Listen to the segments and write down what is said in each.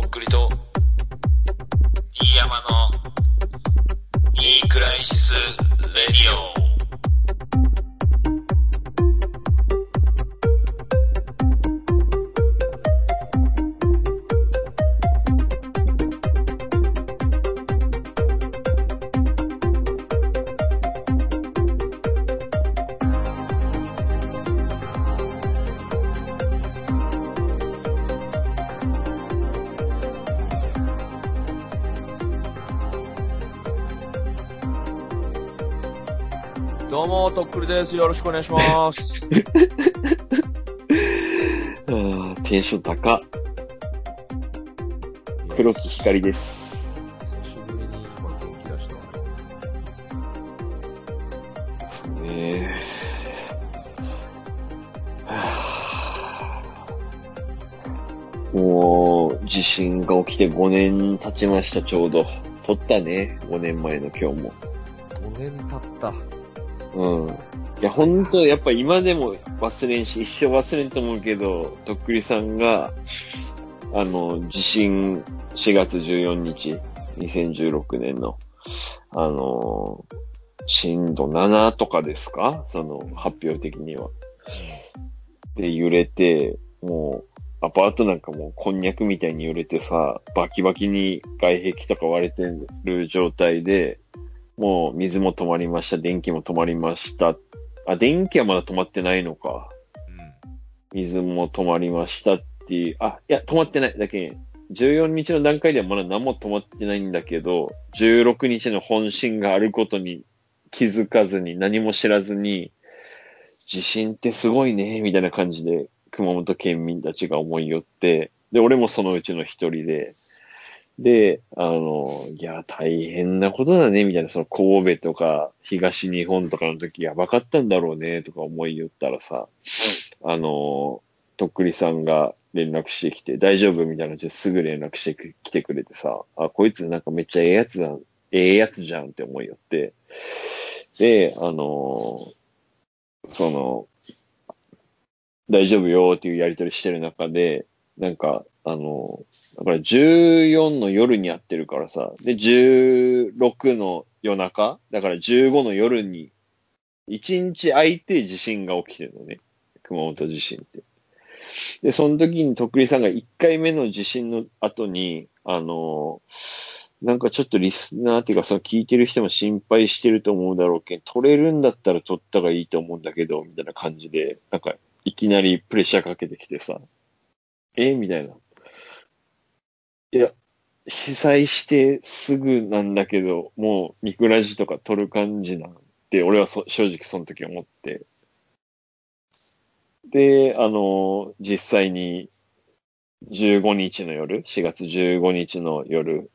とっくりと、飯山の、いいクライシス・レディオ。です。よろしくお願いします。あーテンション高っ。黒木光です。久しぶりに今元気出したわ。ねえ。は あもう、地震が起きて5年経ちました、ちょうど。撮ったね、5年前の今日も。5年経った。うん。いや、ほんと、やっぱ今でも忘れんし、一生忘れんと思うけど、とっくりさんが、あの、地震4月14日、2016年の、あの、震度7とかですか？その、発表的には。で、揺れて、もう、アパートなんかもうこんにゃくみたいに揺れてさ、バキバキに外壁とか割れてる状態で、もう水も止まりました、電気も止まりました。あ、電気はまだ止まってないのか。うん水も止まりましたっていう、あ、いや、止まってない。だけ14日の段階ではまだ何も止まってないんだけど、16日の本震があることに気づかずに、何も知らずに、地震ってすごいね、みたいな感じで、熊本県民たちが思い寄って、で、俺もそのうちの一人で、で、あの、いや、大変なことだね、みたいな、その神戸とか東日本とかの時やばかったんだろうね、とか思い言ったらさ、あの、とっくりさんが連絡してきて、大丈夫？みたいな感じですぐ連絡してきてくれてさ、あ、こいつなんかめっちゃええやつだ、ええやつじゃんって思いよって、で、あの、その、大丈夫よっていうやりとりしてる中で、なんか、あの、だから14の夜にやってるからさ、で、16の夜中、だから15の夜に、1日空いて地震が起きてるのね。熊本地震って。で、その時に徳利さんが1回目の地震の後に、あの、なんかちょっとリスナーっていうか、その聞いてる人も心配してると思うだろうけど、取れるんだったら取ったがいいと思うんだけど、みたいな感じで、なんかいきなりプレッシャーかけてきてさ、えみたいな。いや、被災してすぐなんだけど、もうミクラジとか撮る感じなんて、俺はそ正直その時思って。で、あの、実際に15日の夜、4月15日の夜、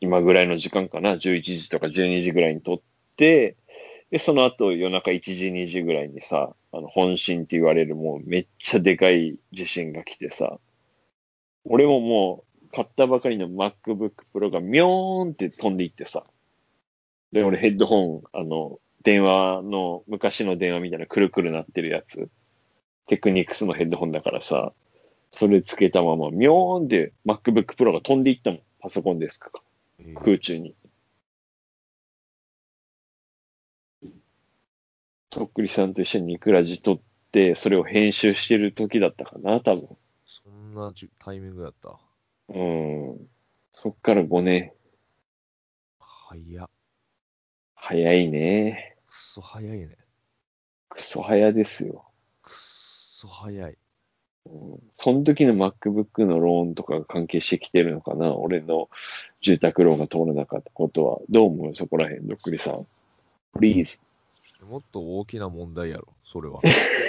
今ぐらいの時間かな、11時とか12時ぐらいに撮って、で、その後夜中1時、2時ぐらいにさ、あの、本震って言われるもうめっちゃでかい地震が来てさ、俺ももう買ったばかりの MacBook Pro がミョーンって飛んでいってさ、で、俺ヘッドホン、あの、電話の、昔の電話みたいなくるくるなってるやつ、テクニクスのヘッドホンだからさ、それつけたまま、ミョーンって MacBook Pro が飛んでいったもん。パソコンデスクか。えー空中に。とっくりさんと一緒にニクラジ撮って、それを編集してる時だったかな、多分。そんなじタイミングやった。うん。そっから5年。早っ。早いね。くっそ早いね。クソ早ですよ。くっそ早い。うんその時の MacBook のローンとかが関係してきてるのかな？俺の住宅ローンが通らなかったことは。どう思う？そこら辺、どっくりさん。Please. もっと大きな問題やろ、それは。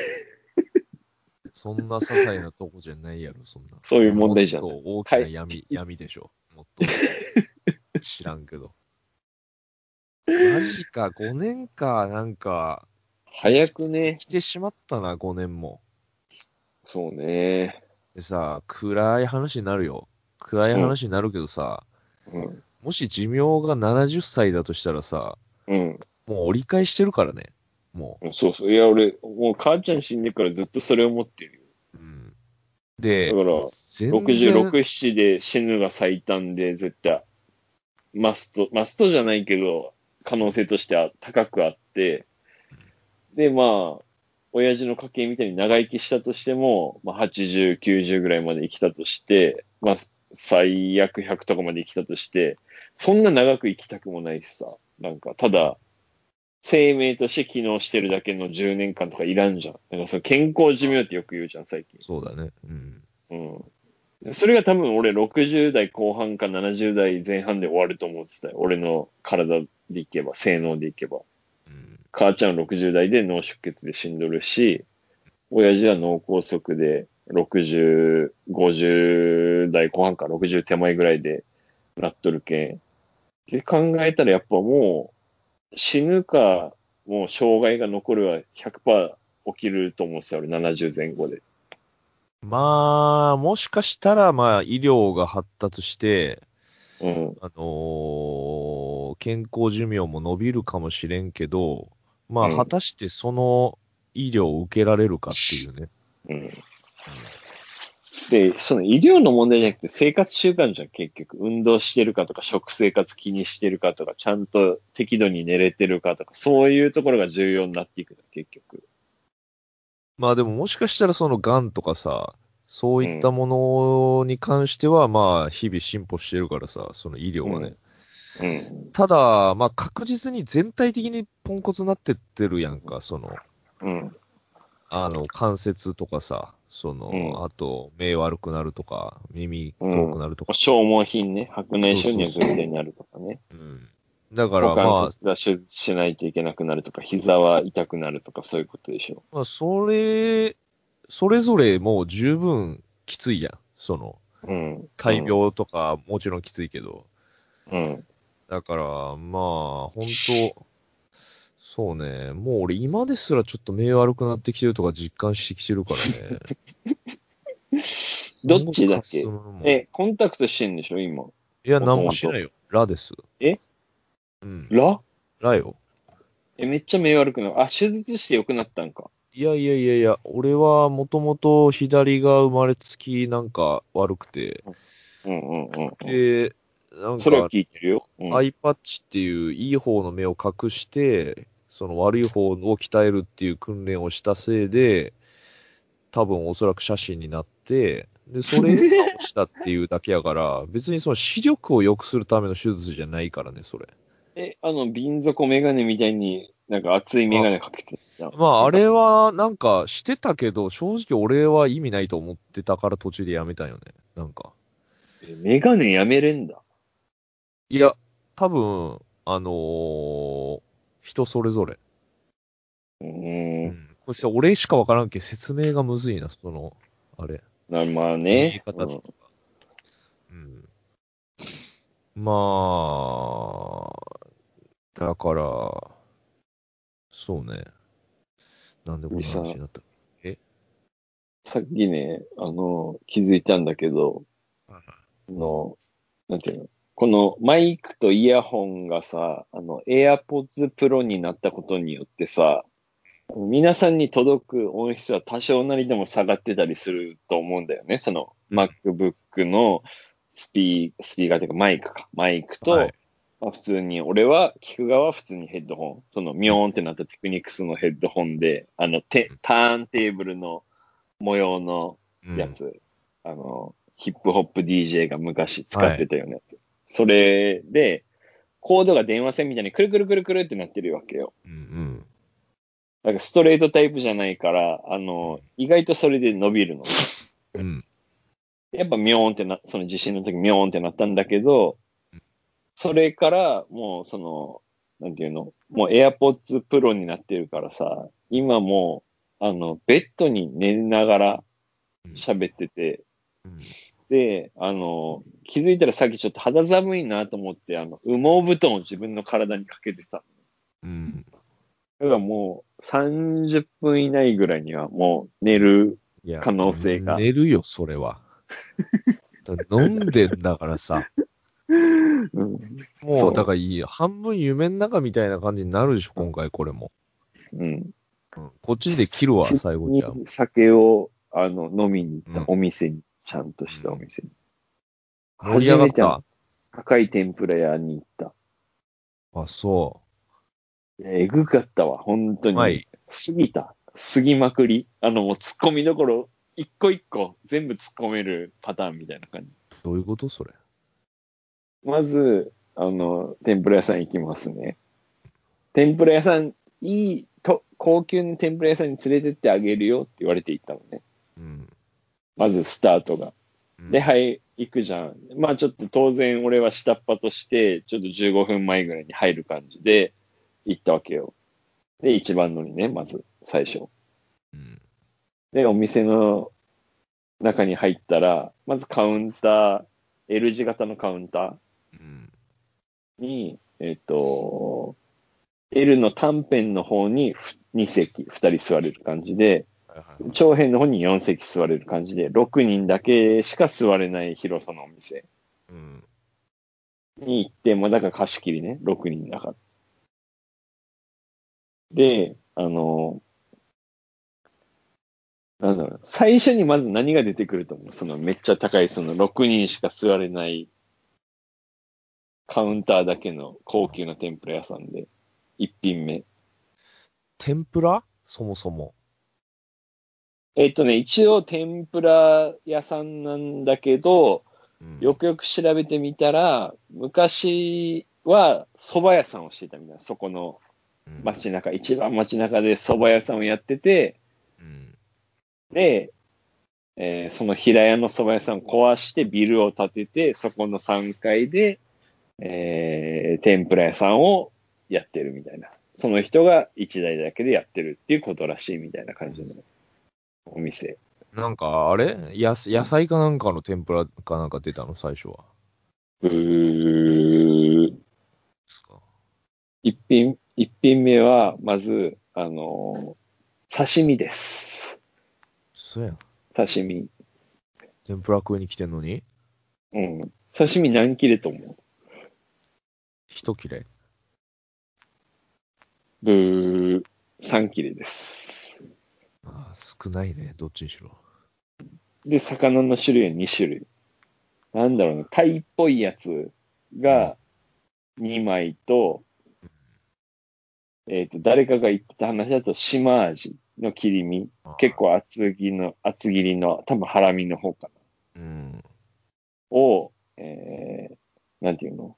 そんな些細なとこじゃないやろ、そんな。そういう問題じゃないもっと大きな闇、闇でしょ。もっと。知らんけど。マジか、5年か、なんか、早くね。来てしまったな、5年も。そうね。でさ、暗い話になるよ。暗い話になるけどさ、うん。もし寿命が70歳だとしたらさ、うん。もう折り返してるからね。もそうそう。いや、俺、もう母ちゃん死んでからずっとそれ思ってるよ。う。うん。で、だから、全然66、7で死ぬが最短で絶対、マスト、マストじゃないけど、可能性としては高くあって、で、まあ、親父の家系みたいに長生きしたとしても、まあ、80、90ぐらいまで生きたとして、まあ、最悪100とかまで生きたとして、そんな長く生きたくもないしさ、なんか、ただ、生命として機能してるだけの10年間とかいらんじゃん。なんかその健康寿命ってよく言うじゃん、最近。そうだね。うん。うん。それが多分俺60代後半か70代前半で終わると思ってたよ。俺の体でいけば、性能でいけば。うん。母ちゃん60代で脳出血で死んどるし、親父は脳梗塞で60、50代後半か60手前ぐらいでなっとるけん。って考えたらやっぱもう死ぬか、もう障害が残るは100%起きると思うんですよ。俺70前後で。まあ、もしかしたら、まあ、医療が発達して、うん。あのー健康寿命も伸びるかもしれんけど、まあ、うん果たしてその医療を受けられるかっていうね。うん。で、その医療の問題じゃなくて生活習慣じゃん、結局。運動してるかとか、食生活気にしてるかとか、ちゃんと適度に寝れてるかとか、そういうところが重要になっていく結局。まあでももしかしたらその癌とかさ、そういったものに関しては、まあ、日々進歩してるからさ、その医療はね。うん。ただ、まあ確実に全体的にポンコツになってってるやんか、その、うん。あの、関節とかさ、その、うんあと、目悪くなるとか、耳遠くなるとか。消耗品ね。白内障には絶対になるとかね。うん。だから、股まあ関、節が手術しないといけなくなるとか、膝は痛くなるとか、そういうことでしょ。まあ、それ、それぞれもう十分きついやん。その、うん。大病とかもちろんきついけど。うん。だから、まあ、本当そうね、もう俺今ですらちょっと目悪くなってきてるとか実感してきてるからね。どっちだっけ？え、コンタクトしてんでしょ、今？いや、なんもしないよ。ラです。え？うん。ラ？ラよ。え、めっちゃ目悪くなる。あ、手術して良くなったんか。いやいやいやいや、俺はもともと左が生まれつきなんか悪くて、うんうんうんうん。で、なんそれはか、聞いてるよ。うんアイパッチっていういい方の目を隠して、その悪い方を鍛えるっていう訓練をしたせいで、多分おそらく写真になって、で、それで直したっていうだけやから、別にその視力を良くするための手術じゃないからね、それ。え、あの、瓶底メガネみたいに、なんか熱いメガネかけてるじゃん。まあ、あれはなんかしてたけど、正直俺は意味ないと思ってたから途中でやめたよね。なんか。えメガネやめれんだ。いや、多分、あのー人それぞれ。うー。うんん。これさ、俺しかわからんけど説明がむずいな、その、あれ。なまあ言いね。方とか。うん。まあ、だから、そうね。なんでこんな話になった？さっきね、あの、気づいたんだけど、あの、なんていうの？このマイクとイヤホンがさ、あの、AirPods Pro になったことによってさ、皆さんに届く音質は多少なりでも下がってたりすると思うんだよね。その MacBook のスピー、スピーカーというかマイクか。マイクと、はいまあ、普通に、俺は聞く側は普通にヘッドホン。そのミョーンってなったテクニックスのヘッドホンで、あの、てターンテーブルの模様のうんやつ、あの、ヒップホップ DJ が昔使ってたよね。それで、コードが電話線みたいにくるくるくるくるってなってるわけよ。うんうん。なんかストレートタイプじゃないから、あの、意外とそれで伸びるの。うん。やっぱミョーンってな、その地震の時ミョーンってなったんだけど、それからもうその、なんていうの、もう AirPods Pro になってるからさ、今もう、あの、ベッドに寝ながら喋ってて、うんで、あの、気づいたらさっきちょっと肌寒いなと思って、あの、羽毛布団を自分の体にかけてた。うん。だからもう30分以内ぐらいにはもう寝る。可能性が寝るよ、それは。飲んでんだからさ。うん、もう、だからいいよ。半分夢の中みたいな感じになるでしょ、今回これも。うん。うん、こっちで切るわ、最後じゃあ。酒をあの、飲みに行った、うんお店に。ちゃんとしたお店に。盛り上がっ初めてた高い天ぷら屋に行った。あ、そいやえぐかったわ、本当う。に。はい。過ぎた。過ぎまくり。あの、もう突っ込みどころ、一個一個全部突っ込めるパターンみたいな感じ。どういうことそれ？まず、あの、天ぷら屋さん行きますね。天ぷら屋さん、いい、と、高級の天ぷら屋さんに連れてってあげるよって言われて行ったのね。うん。まずスタートが。うんで、はい、行くじゃん。まあちょっと当然俺は下っ端として、ちょっと15分前ぐらいに入る感じで行ったわけよ。で、一番乗りね、まず、最初。うん。で、お店の中に入ったら、まずカウンター、L 字型のカウンタうん。ーに、えっ、と、L の短辺の方に2席、2人座れる感じで、長辺の方に4席座れる感じで、6人だけしか座れない広さのお店うん。に行って、まあだから貸し切りね、6人だから。で、あの、なんだろう、最初にまず何が出てくると思う？そのめっちゃ高い、その6人しか座れないカウンターだけの高級な天ぷら屋さんで、一品目。天ぷら？そもそも。えっとね、一応天ぷら屋さんなんだけど、うんよくよく調べてみたら、昔は蕎麦屋さんをしてたみたいな、そこのうん街中、一番街中で蕎麦屋さんをやってて、うん。で、えーその平屋の蕎麦屋さんを壊してビルを建てて、そこの3階で、えー天ぷら屋さんをやってるみたいな。その人が1台だけでやってるっていうことらしいみたいな感じのお店。なんか、あれ？やす野菜かなんかの天ぷらかなんか出たの？最初は。うーですか一品、一品目は、まず、あのー刺身です。そうやん。刺身。天ぷら食いに来てんのに？うん。刺身何切れと思う？一切れブー、3切れです。ああ、少ないね。どっちにしろ。で、魚の種類は2種類。なんだろうな、タイっぽいやつが2枚と、えっ、と、誰かが言ってた話だと、島味の切り身。結構厚切りの、厚切りの、多分ハラミの方かうん。な。を、えー、なんていうの？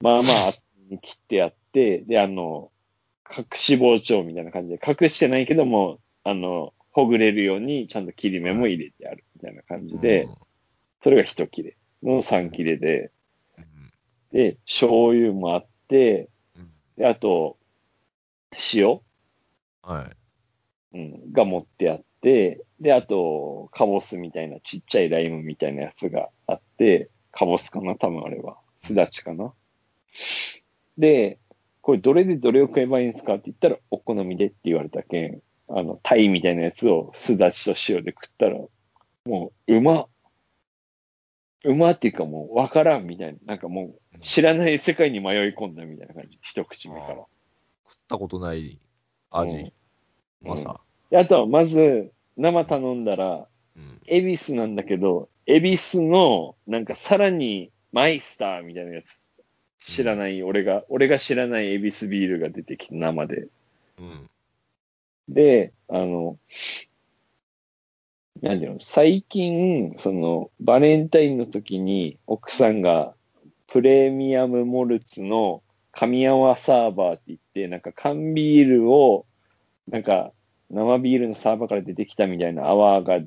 まあまあ、切ってやって、で、あの、隠し包丁みたいな感じで、隠してないけども、あの、ほぐれるようにちゃんと切り目も入れてあるみたいな感じで、それが一切れの三切れで、うん、で、醤油もあって、うん。で、あと、塩、はい。うん、が持ってあって、で、あと、カボスみたいな、ちっちゃいライムみたいなやつがあって、カボスかな多分あれは。すだちかな。で、これどれでどれを食えばいいんですかって言ったら、お好みでって言われたけん、あの、タイみたいなやつをすだちと塩で食ったら、もう、うまっ。うまっていうかもう、わからんみたいな。なんかもう、知らない世界に迷い込んだみたいな感じ。一口目から。食ったことない味。うんまさ。であとは、まず、生頼んだら、うん。恵比寿なんだけど、恵比寿の、なんかさらにマイスターみたいなやつ、知らない、俺が、俺が知らない恵比寿ビールが出てきて、生で。うん。で、あの、なんていうの、最近、その、バレンタインの時に、奥さんが、プレミアムモルツの神泡サーバーって言って、なんか缶ビールを、なんか、生ビールのサーバーから出てきたみたいな泡が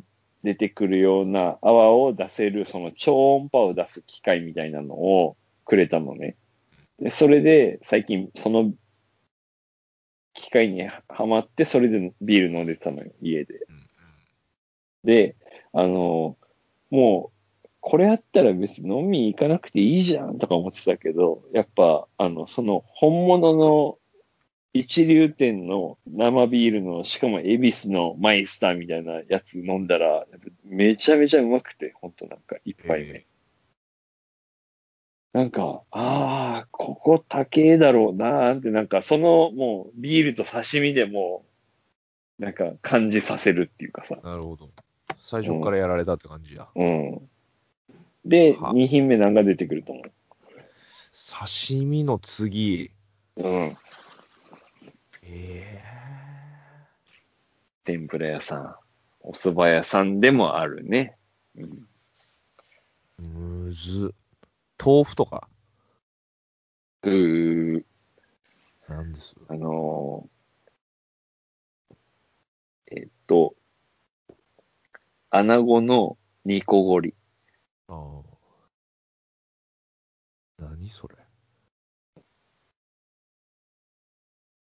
出てくるような泡を出せる、その超音波を出す機械みたいなのをくれたのね。で、それで、最近、その機械にはまって、それでビール飲んでたのよ、家で。うんで、あの、もう、これあったら別に飲み行かなくていいじゃんとか思ってたけど、やっぱ、あの、その本物の一流店の生ビールの、しかも恵比寿のマイスターみたいなやつ飲んだら、めちゃめちゃうまくて、ほんとなんか一杯目。へなんか、ああ、ここ高えだろうなーって、なんかそのもうビールと刺身でもなんか感じさせるっていうかさ。なるほど。最初からやられたって感じや。うん。で、は2品目なんか出てくると思刺身の次、う。うん。え天ぷら屋さん、お蕎麦屋さんでもあるね。うん。えむず。豆腐とか。うー、なんですあのーえっと、穴子の煮こごり。ああ。何それ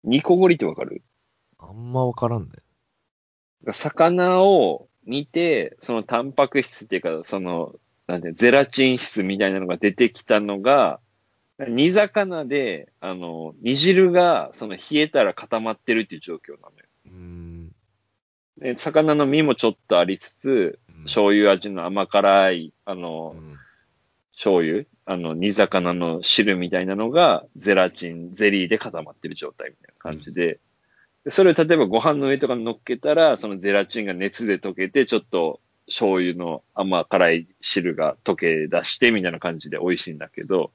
煮こごりってわかる？あんまわからんね。魚を煮て、そのタンパク質っていうか、その、なんてゼラチン質みたいなのが出てきたのが、煮魚で、あの、煮汁が、その冷えたら固まってるっていう状況なのよ。うーん。で、魚の身もちょっとありつつ、うん醤油味の甘辛い、あのう、ん醤油、あの、煮魚の汁みたいなのが、ゼラチン、ゼリーで固まってる状態みたいな感じで、でそれを例えばご飯の上とかに乗っけたら、そのゼラチンが熱で溶けて、ちょっと醤油の甘辛い汁が溶け出してみたいな感じで美味しいんだけど、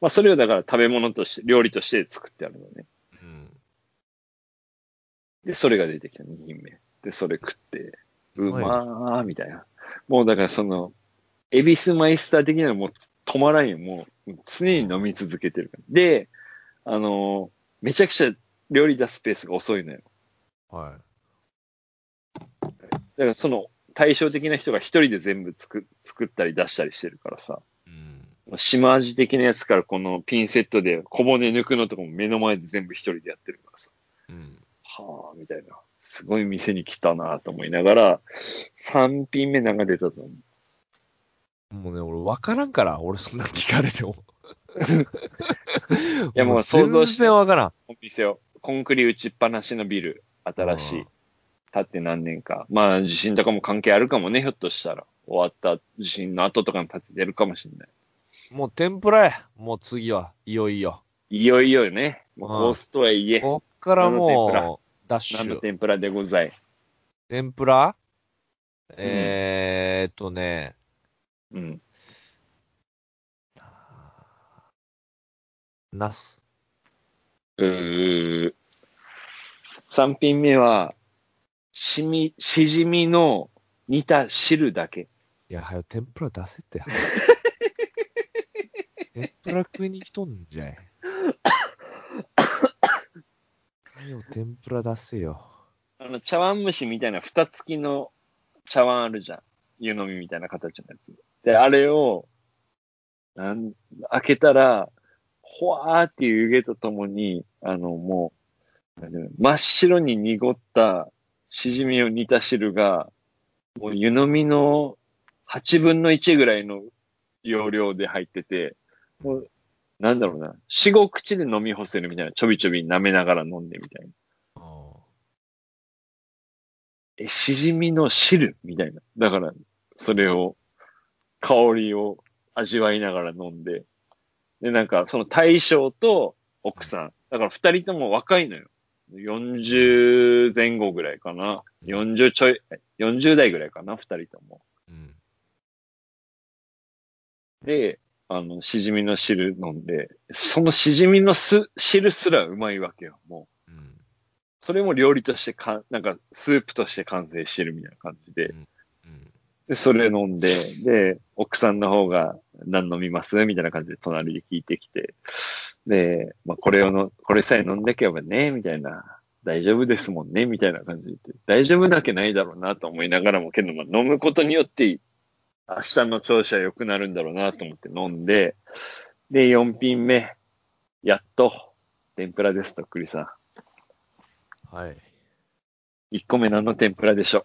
まあそれをだから食べ物として、料理として作ってあるのね。うん。で、それが出てきた、2品目。で、それ食って、ううまーみたいな。もうだからその、エビスマイスター的なのもう止まらんよ。もう常に飲み続けてるから。で、あのーめちゃくちゃ料理出すペースが遅いのよ。はだからその対照的な人が一人で全部作作ったり出したりしてるからさ。い。うん。島味的なやつからこのピンセットで小骨抜くのとかも目の前で全部一人でやってるからさ。うん。はあ、みたいな。すごい店に来たなと思いながら、3品目なんか出たと思う？もうね、俺分からんから、俺そんな聞かれても。いやもう想像して全然分からん。お店を、コンクリ打ちっぱなしのビル、新しいうん。建って何年か。まあ、地震とかも関係あるかもね、ひょっとしたら。終わった地震の後とかに建ててるかもしれない。もう天ぷらや。もう次は、いよいよ。いよいよね。もううんコースとはいえ、こっからもう、ダッシ何のュ。天ぷらでござい？天ぷら？えーっとね、うん。ナス。うー。3品目は、しみ、しじみの煮た汁だけ。いや、はよ、天ぷら出せって。天ぷら食いに来とんじゃい。はよ、天ぷら出せよ。あの、茶碗蒸しみたいな蓋付きの茶碗あるじゃん。湯飲みみたいな形のやつ。で、あれを、なん、開けたら、ほわーっていう湯気とともに、あの、もう、真っ白に濁ったしじみを煮た汁が、もう湯飲みの8分の1ぐらいの容量で入ってて、もう、なんだろうな、4、5口で飲み干せるみたいな、ちょびちょび舐めながら飲んでみたいな。え、しじみの汁みたいな。だから、それを、香りを味わいながら飲んで。で、なんか、その大将と奥さん。だから二人とも若いのよ。40前後ぐらいかな。40ちょい、40代ぐらいかな、二人とも。うん。で、あの、しじみの汁飲んで、そのしじみのす汁すらうまいわけよ、もう。うん。それも料理としてか、なんか、スープとして完成してるみたいな感じで。うん。で、それ飲んで、で、奥さんの方が何飲みます？みたいな感じで隣で聞いてきて、で、まあ、これをの、これさえ飲んでけばね、みたいな、大丈夫ですもんね、みたいな感じで大丈夫なわけないだろうなと思いながらも、けど、まあ、飲むことによって、明日の調子は良くなるんだろうなと思って飲んで、で、4品目、やっと、天ぷらです、とっくりさはい。ん。1個目何の天ぷらでしょ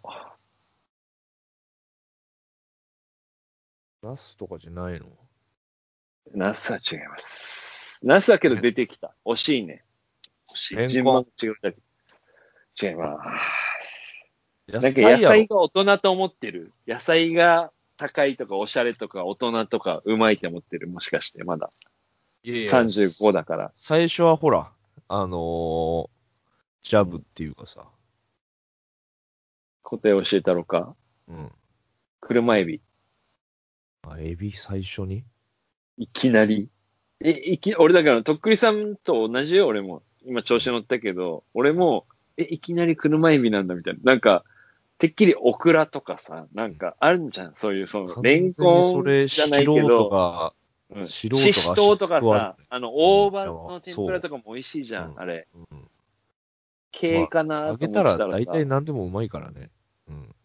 ナスとかじゃないの？う。ナスは違います。ナスはけど出てきた。惜しいね。惜しい。順番違うだけ。違います。野なんか野菜が大人と思ってる。野菜が高いとかおしゃれとか大人とかうまいって思ってる。もしかしてまだ。いやいや35だから。最初はほら、あのージャブっていうかさ、答え教えたろかうん。車エビ。あ、エビ最初に？いきなり。え、いき、俺だから、とっくりさんと同じよ、俺も。今調子乗ったけど、俺も、え、いきなり車エビなんだみたいな。なんか、てっきりオクラとかさ、なんかあるんじゃん、そういう、その、レンコンじゃないけ人ど、が、うん素人がししとかさ、あの、大葉の天ぷらとかも美味しいじゃん、あれ。うん。系かなあげと思ったたらさ、ら大体何でもうまいからね。うん。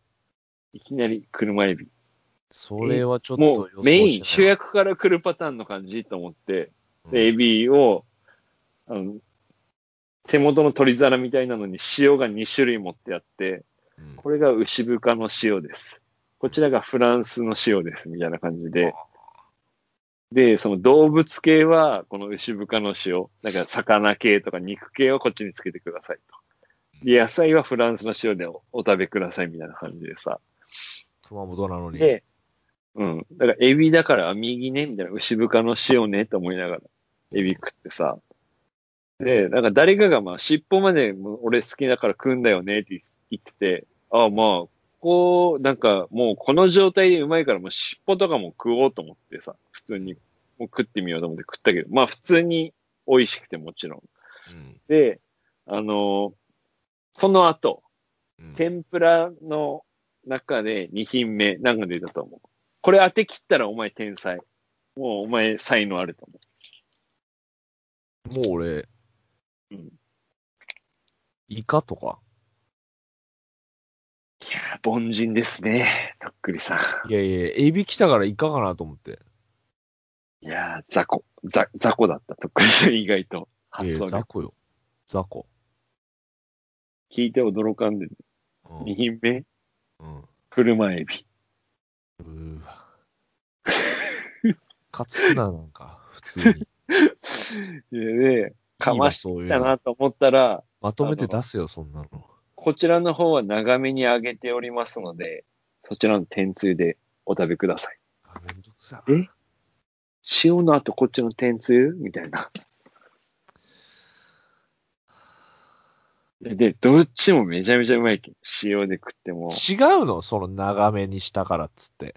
いきなり車エビ。それはちょっともうメイン、主役から来るパターンの感じと思って、エビを、あの、手元の取り皿みたいなのに塩が2種類持ってあって、うんこれが牛深の塩です。こちらがフランスの塩です、みたいな感じで。で、その動物系は、この牛深の塩、なんか魚系とか肉系はこっちにつけてくださいと。で、野菜はフランスの塩でおお食べくださいみたいな感じでさ。熊本なのに。で、うん。だから、エビだから右ね、みたいな、牛深の塩ね、と思いながら、エビ食ってさ。で、なんか誰かがまあ、尻尾まで俺好きだから食うんだよねって言ってて、ああまあ、こう、なんかもうこの状態でうまいからもう尻尾とかも食おうと思ってさ、普通にもう食ってみようと思って食ったけど、まあ普通に美味しくてもちろん。うんで、あのその後、うん天ぷらの中で2品目、何が出たと思うこれ当て切ったらお前天才。もうお前才能あると思もう俺、うんイカとか？う。いやー、凡人ですね。とっくりさん。いやいや、エビ来たからイカかなと思って。いやー、雑魚。ざ雑魚だった。とっくりさん意外と。いやザコよ。ザコ。聞いて驚かんで、うん2品目？うん。車エビ。うーわ。勝つな、なんか、普通に。で、かましたなと思ったら、まとめて出すよ、そんなの。こちらの方は長めに揚げておりますので、そちらの天つゆでお食べください。あ、めんどくさ。え？塩の後こっちの天つゆみたいな。で、でどっちもめちゃめちゃうまいけん。塩で食っても。違うの？その長めにしたからっつって。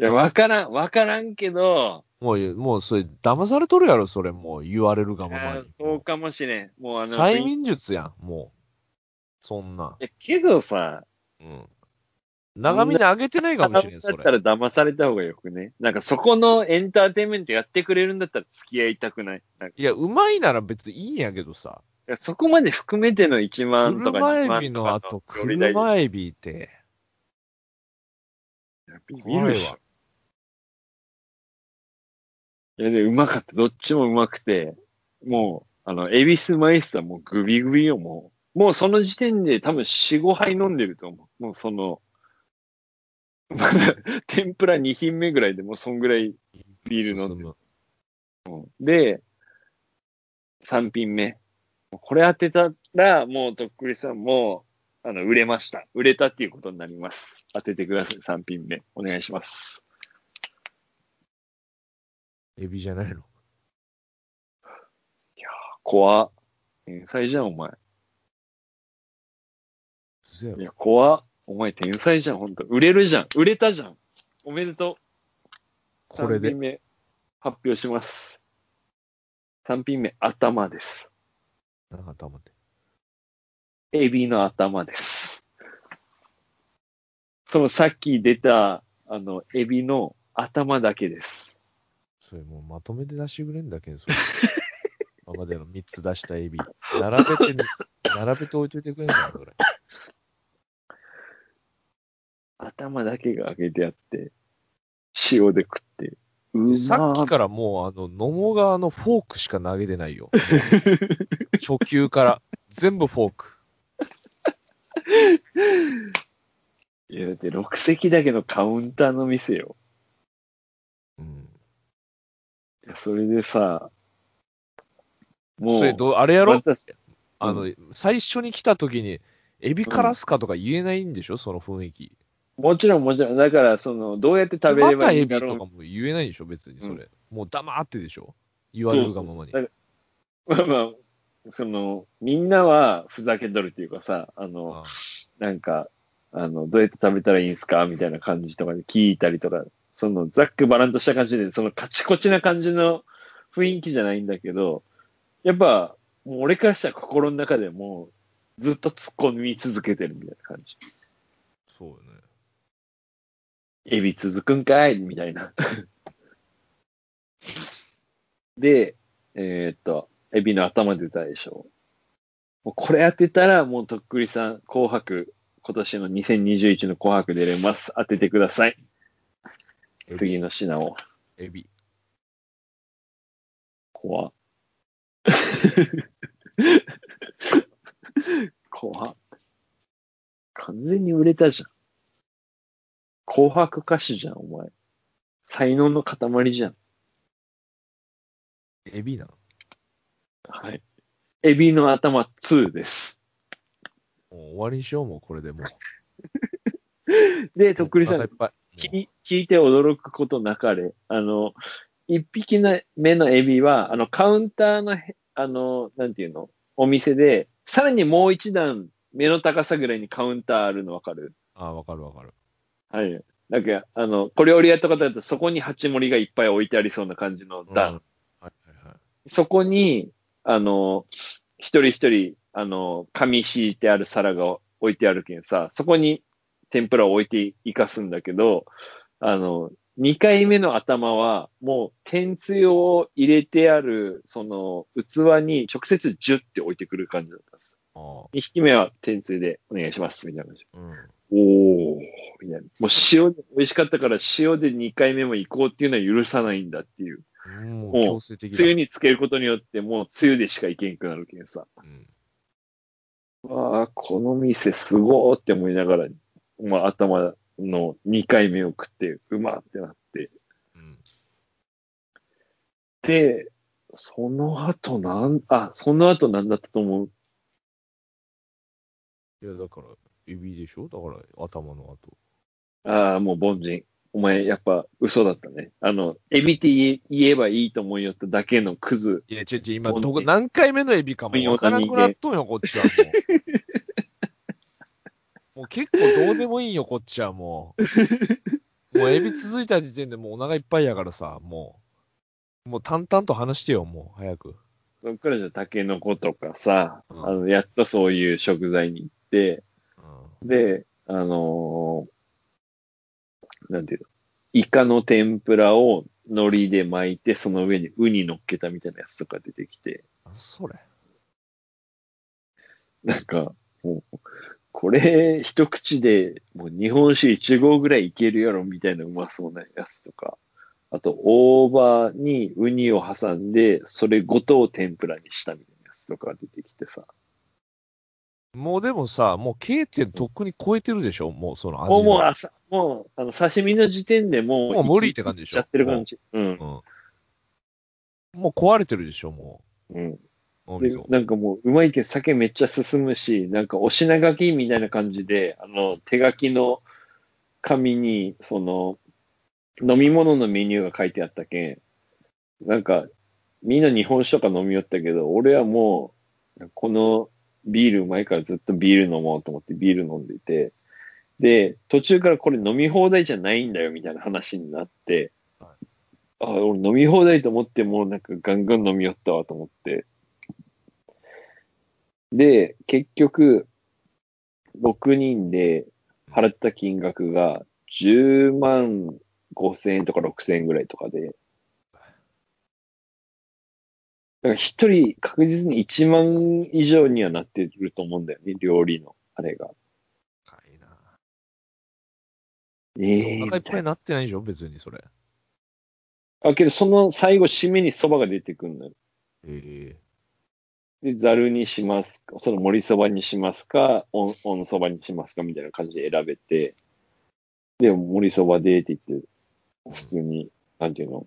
いや、わからん、わからんけど、もう、もう、それ、騙されとるやろ、それ、もう、言われるがままに。そうかもしれん。もうあの、催い眠術やん、もう。そんな。やけどさ、うん。長めに上げてないかもしれん、それ。だったら騙された方がよくね？なんかそこのエンターテインメントやってくれるんだったら付き合いたくない。いや、うまいなら別にいいんやけどさ。いやそこまで含めての1万とか車2エビ万とかの後、クオリティ車エビって、ビビる。いや、で、うまかった。どっちもうまくて、もう、あの、エビスマイスターもうグビグビよ、もう。もうその時点で多分4、5杯飲んでると思う。もうその、まだ、天ぷら2品目ぐらいでもうそんぐらいビール飲んで進む。で、3品目。これ当てたら、もうとっくりさんも、あの、売れました。売れたっていうことになります。当ててください、3品目。お願いします。エビじゃないの？怖っ。天才じゃん、お前。嘘やろいや、怖っ。お前天才じゃん、ほんと。売れるじゃん。売れたじゃん。おめでとう。これで3品目、発表します。3品目、頭です。なんか頭って。エビの頭です。そのさっき出た、あの、エビの頭だけです。それもうまとめて出してくれんだけど、それ。今までの3つ出したエビ。並べてね、並べて置いといてくれんかな、それ。頭だけが揚げてあって、塩で食って。さっきからもう、あの、野茂川のフォークしか投げてないよ。初級から。全部フォーク。いや、だって6席だけのカウンターの店よ。いやそれでさ、もう、それどう、あれやろ？あの、最初に来た時に、エビからすかとか言えないんでしょ？その雰囲気。もちろんもちろん、だから、その、どうやって食べればいいんだろう。とかも言えないでしょ？別にそれ。うもう黙ってでしょ？言われるがままに。そうそうそう。だからまあ まあ、その、みんなはふざけとるっていうかさ、あの、あなんか、あの、どうやって食べたらいいんすか？みたいな感じとかで聞いたりとか、そのざっくばらんとした感じで、そのカチコチな感じの雰囲気じゃないんだけど、やっぱ、もう俺からしたら心の中でもうずっと突っ込み続けてるみたいな感じ。そうよね。エビ続くんかい？みたいな。で、えーっと、エビの頭出たでしょ。もうこれ当てたら、もうとっくりさん、紅白、今年の2021の紅白出れます。当ててください。次の品を。エビ。怖っ 怖っ完全に売れたじゃん。紅白歌手じゃん、お前。才能の塊じゃん。エビなの？はい。エビの頭2です。もう終わりにしよう、もうこれでもう。で、とっくりさんい、っぱい。も聞聞いて驚くことなかれ。あの、一匹の目のエビは、あの、カウンターのへ、あの、なんていうの？お店で、さらにもう一段、目の高さぐらいにカウンターあるのわかる？うあ、わかるわかる。はい。なんか、あの、小料理屋とかだとそこに鉢盛りがいっぱい置いてありそうな感じの段。うんはいはいはい。そこに、あの、一人一人、あの、紙敷いてある皿が置いてあるけんさ、そこに天ぷらを置いていかすんだけど、あの、二回目の頭は、もう、天つゆを入れてある、その、器に直接ジュッて置いてくる感じだったんです。あ二匹目は天つゆでお願いします、みたいな感じ。あ。うん。おー、みたいな。もう塩で、美味しかったから塩で二回目も行こうっていうのは許さないんだっていう。もうもう強制的だ。つゆにつけることによって、もうつゆでしかいけんくなるけんさ。うん。わあ、この店すごーって思いながら、まあ頭の2回目を食って、うまってなって。うん。で、その後なん、あ、その後なんだったと思う？いや、だから、エビでしょ？だから、頭の後。ああ、もう凡人。お前、やっぱ嘘だったね。あの、エビって言えばいいと思いよっただけのクズ。いや、ちょちょ、今、どこ、何回目のエビかもわからなくなっとんよ、こっちはもう。もう結構どうでもいいよ、こっちはもう。もうエビ続いた時点でもうお腹いっぱいやからさ、もう。もう淡々と話してよ、もう、早く。そっからじゃタケノコとかさ、うんあの、やっとそういう食材に行って、うん。で、あのーなんていうの、イカの天ぷらを海苔で巻いて、その上にウニ乗っけたみたいなやつとか出てきて、あそれ。なんか、もう、これ一口でもう日本酒1合ぐらいいけるやろみたいなうまそうなやつとか、あと大葉にウニを挟んで、それごとを天ぷらにしたみたいなやつとか出てきてさ、もうでもさ、もう K 点とっくに超えてるでしょ？もうその味もう、もう、は。あさもう、あの、刺身の時点でもう、もう無理って感じでしょ？ちゃってる感じ。うん。うん。もう壊れてるでしょ？もうん。う。おなんかもう、うまいけど酒めっちゃ進むし、なんかお品書きみたいな感じで、あの、手書きの紙に、その、飲み物のメニューが書いてあったけん、なんか、みんな日本酒とか飲みよったけど、俺はもう、このビールうまいからずっとビール飲もうと思ってビール飲んでいて、で、途中からこれ飲み放題じゃないんだよみたいな話になって、はあ、俺飲み放題と思ってもうなんかガンガン飲みよったわと思って、で、結局、6人で払った金額が10万5千円とか6千円ぐらいとかで、だから一人確実に1万以上にはなってると思うんだよね、料理のあれが。高いな。ええお腹いっぱいになってないでしょ別にそれ。あ、けどその最後締めに蕎麦が出てくるのよ。えで、ざるにしますか、その盛りそばにしますか、おん、そばにしますかみたいな感じで選べて、で、盛りそばでって言って、普通に、なんていうの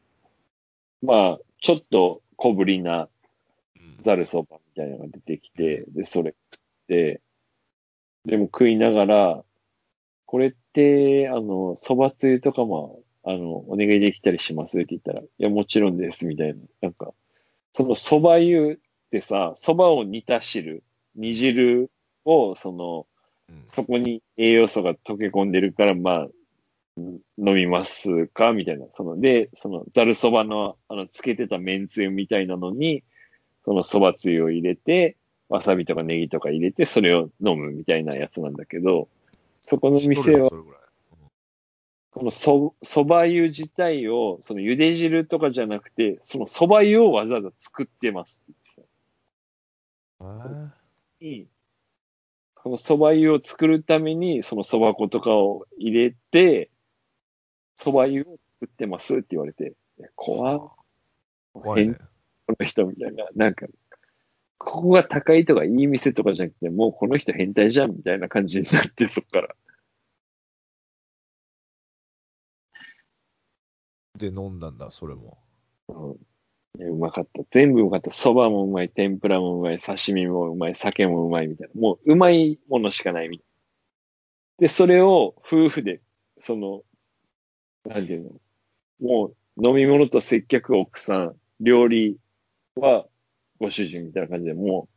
まあ、ちょっと小ぶりなざるそばみたいなのが出てきて、で、それ食って、でも食いながら、これって、あの、そばつゆとかも、あの、お願いできたりしますって言ったら、いや、もちろんです、みたいな。なんか、そのそば湯ってさ、そばを煮た汁、煮汁を、その、うんそこに栄養素が溶け込んでるから、まあ、うん飲みますか？みたいな。その、で、その、ざるそばの、あの、つけてた麺つゆみたいなのに、そのそばつゆを入れて、わさびとかネギとか入れて、それを飲むみたいなやつなんだけど、そこの店は。このそ、そば湯自体を、その茹で汁とかじゃなくて、そのそば湯をわざわざ作ってますって言ってに、この蕎麦湯を作るために、その蕎麦粉とかを入れて、蕎麦湯を作ってますって言われて、怖っ変怖いね。この人みたいな、なん。か、ここが高いとかいい店とかじゃなくて、もうこの人変態じゃん。みたいな感じになって、そっから。で、飲ん。だん。だ、それも。うんうまかった。全部うまかった。蕎麦もうまい、天ぷらもうまい、刺身もうまい、酒もうまいみたいな。もううまいものしかないみたいな。で、それを夫婦で、その、なんていうの、もう飲み物と接客奥さん、料理はご主人みたいな感じで、も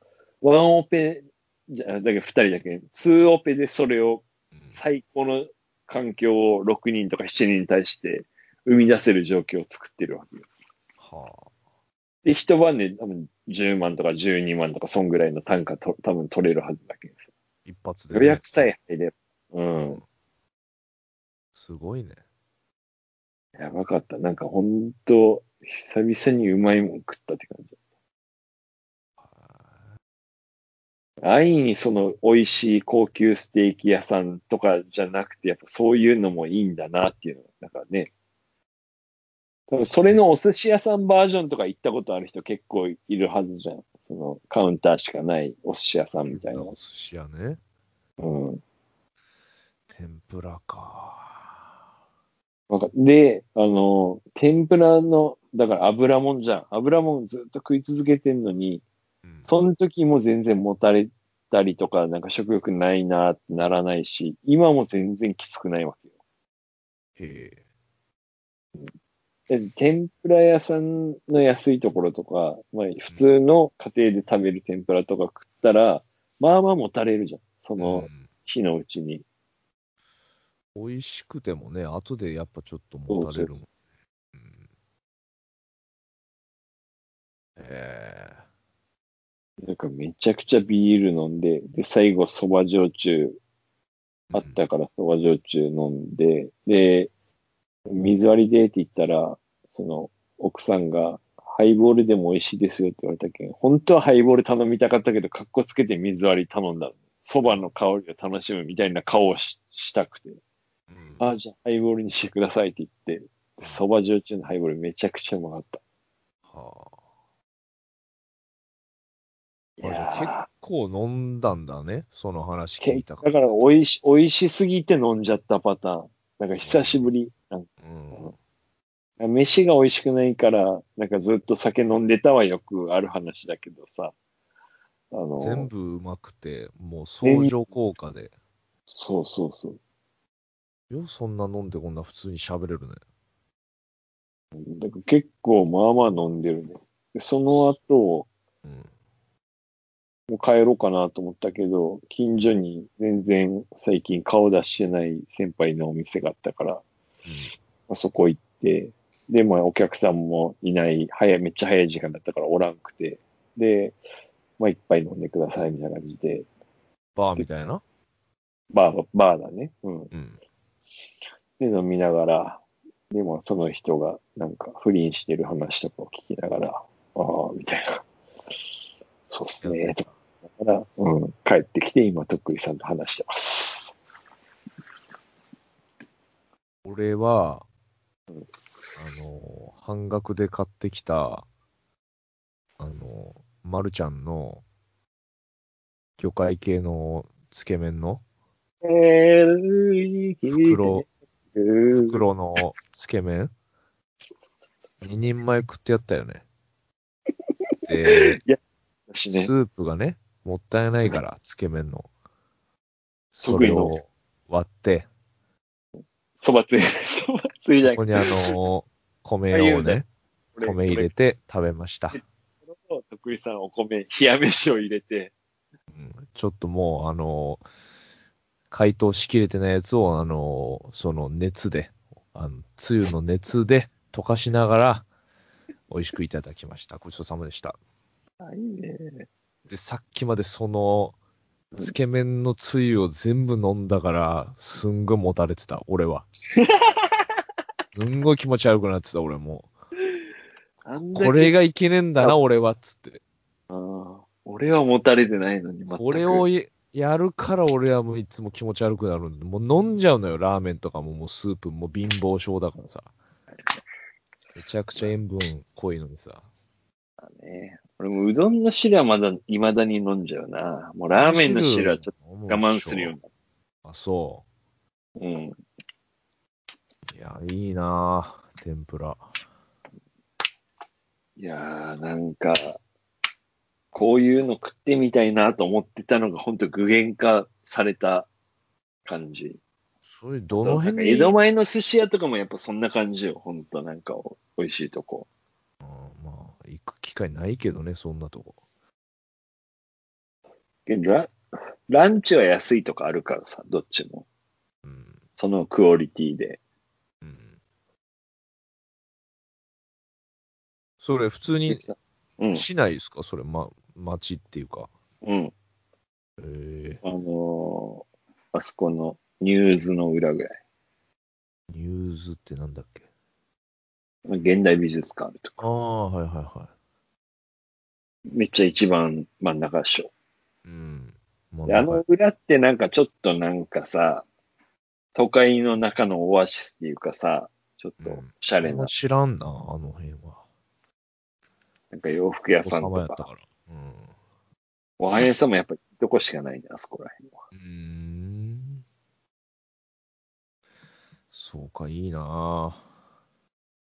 う、ワンオペ、じゃ、だけど二人だけ、ツーオペでそれをうん最高の環境を6人とか7人に対して生み出せる状況を作ってるわけよ。はで、一晩で多分10万とか12万とか、そんぐらいの単価と多分取れるはずだけどあ、一発で、ね。予約さえ入れば。うん。すごいね。やばかった。なんかほんと、久々にうまいもん食ったって感じ。安易にその美味しい高級ステーキ屋さんとかじゃなくて、やっぱそういうのもいいんだなっていうのが、なんかね。多分それのお寿司屋さんバージョンとか行ったことある人結構いるはずじゃん。そのカウンターしかないお寿司屋さんみたいな。お寿司屋ね。うん。天ぷらか。わかで、あの、天ぷらの、だから油もんじゃん。油もんずっと食い続けてんのに、うんその時も全然もたれたりとか、なんか食欲ないなってならないし、今も全然きつくないわけよ。へでえ。天ぷら屋さんの安いところとか、まあ普通の家庭で食べる天ぷらとか食ったら、まあまあもたれるじゃん。そのうん日のうちに。美味しくてもね、後でやっぱちょっともたれるもん。うんえなんかめちゃくちゃビール飲んで、で、最後蕎麦焼酎えあったから蕎麦焼酎飲んで、で、水割りでって言ったら、その、奥さんが、ハイボールでも美味しいですよって言われたけん、本当はハイボール頼みたかったけど、かっこつけて水割り頼んだの。蕎麦の香りを楽しむみたいな顔をししたくて、うんああ、じゃあハイボールにしてくださいって言って、で蕎麦焼酎のハイボールめちゃくちゃうまかった。はあ結構飲んだんだね、その話ー聞いたから。だから美味し、美味しすぎて飲んじゃったパターン。なんか久しぶり。なんかうん、飯が美味しくないから、なんかずっと酒飲んでたはよくある話だけどさ。あの、全部うまくて、もう相乗効果で。そうそうそう。よ、そんな飲んでこんな普通に喋れるね。だから結構まあまあ飲んでるね。でその後、うん。もう帰ろうかなと思ったけど、近所に全然最近顔出してない先輩のお店があったから、まあ、そこ行って、で、まあお客さんもいない、早い、めっちゃ早い時間だったからおらんくて、で、まあ一杯飲んでくださいみたいな感じで、バーみたいな？バー、バーだね。うん。うん。で、飲みながら、でもその人がなんか不倫してる話とかを聞きながら、ああ、みたいな。そうっすね。だから、うん、帰ってきて今、とっくりさんと話してます。俺は、うんあの、半額で買ってきた、あの、まるちゃんの魚介系のつけ麺のえー、袋、袋。袋のつけ麺2人前食ってやったよね。で、私ねス、ープがね、もったいないから、つけ麺の。それを割って、そばつい、そばついじゃなくて、ここにあの、米をね、米入れて食べました。と、とっくりさんお米、冷や飯を入れて、うんちょっともう、あの、解凍しきれてないやつを、あの、その熱で、あの、つゆの熱で溶かしながら、美味しくいただきました。ごちそうさまでした。あいいね。で、さっきまでその、つけ麺のつゆを全部飲んだから、すんごいもたれてた、俺は。すんごい気持ち悪くなってた、俺もこれがいけねえんだな、俺は、つって。あー俺は持たれてないのに、これをややるから俺はもういつも気持ち悪くなるんで、もう飲んじゃうのよ、ラーメンとかも、もうスープも貧乏症だからさ。めちゃくちゃ塩分濃いのにさ。ね。俺もうどんの汁はまだ、未だに飲んじゃうな。もうラーメンの汁はちょっとと我慢するようになっあ、そた。うん。う。いや、いいなぁ、天ぷら。いやー、なんか、こういうの食ってみたいなと思ってたのが、ほんと具現化された感じ。それ、どの辺に？江戸前の寿司屋とかもやっぱそんな感じよ。ほんとなんかお美味しいとこ。うんまあ、行く機会ないけどね、そんなとこ。ラランチは安いとかあるからさ、どっちも。うん。そのクオリティで。うん。それ、普通にうん。しないですか？それ、ま、町っていうか。うん。えあのーあそこのニューズの裏ぐらい。ー、ニューズってなんだっけ？現代美術館とか。ああ、はいはいはめっちゃ一番真ん中っしょ。い。うん。あの裏ってなんかちょっとなんかさ、都会の中のオアシスっていうかさ、ちょっとおしゃれな、知らんな、あの辺は。なんか洋服屋さんとか。お様やったから。うん。おはやさんもやっぱどこしかないね、あそこら辺は。うーん。そうか、いいなぁ。